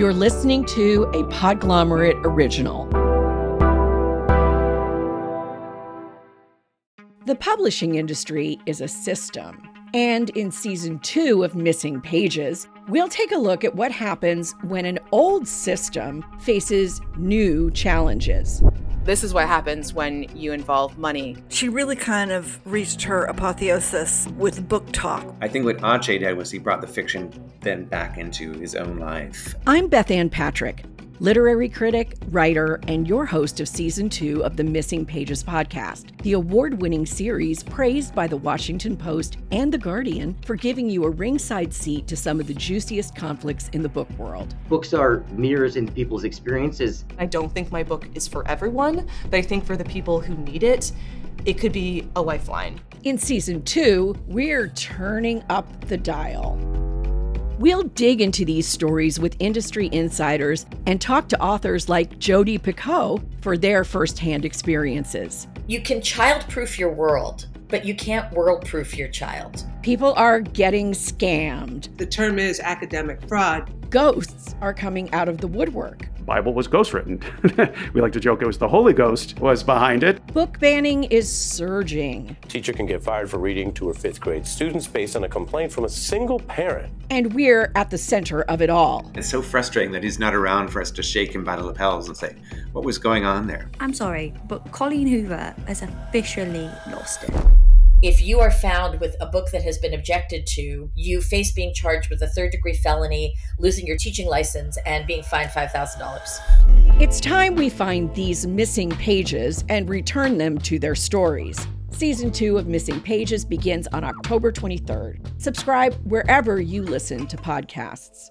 You're listening to a Podglomerate original. The publishing industry is a system. And in season two of Missing Pages, we'll take a look at what happens when an old system faces new challenges. This is what happens when you involve money. She really kind of reached her apotheosis with BookTok. I think what Ache did was he brought the fiction then back into his own life. I'm Bethanne Patrick literary critic, writer, and your host of season two of the Missing Pages podcast, the award winning series praised by the Washington Post and The Guardian for giving you a ringside seat to some of the juiciest conflicts in the book world. Books are mirrors in people's experiences. I don't think my book is for everyone, but I think for the people who need it, it could be a lifeline. In season two, we're turning up the dial. We'll dig into these stories with industry insiders and talk to authors like Jodi Picoult for their firsthand experiences. You can childproof your world, but you can't world-proof your child. People are getting scammed. The term is academic fraud. Ghosts are coming out of the woodwork. Bible was ghostwritten. we like to joke it was the Holy Ghost was behind it. Book banning is surging. Teacher can get fired for reading to her fifth grade students based on a complaint from a single parent. And we're at the center of it all. It's so frustrating that he's not around for us to shake him by the lapels and say, what was going on there? I'm sorry, but Colleen Hoover has officially lost it if you are found with a book that has been objected to, you face being charged with a third degree felony, losing your teaching license, and being fined $5,000. It's time we find these missing pages and return them to their stories. Season 2 of Missing Pages begins on October 23rd. Subscribe wherever you listen to podcasts.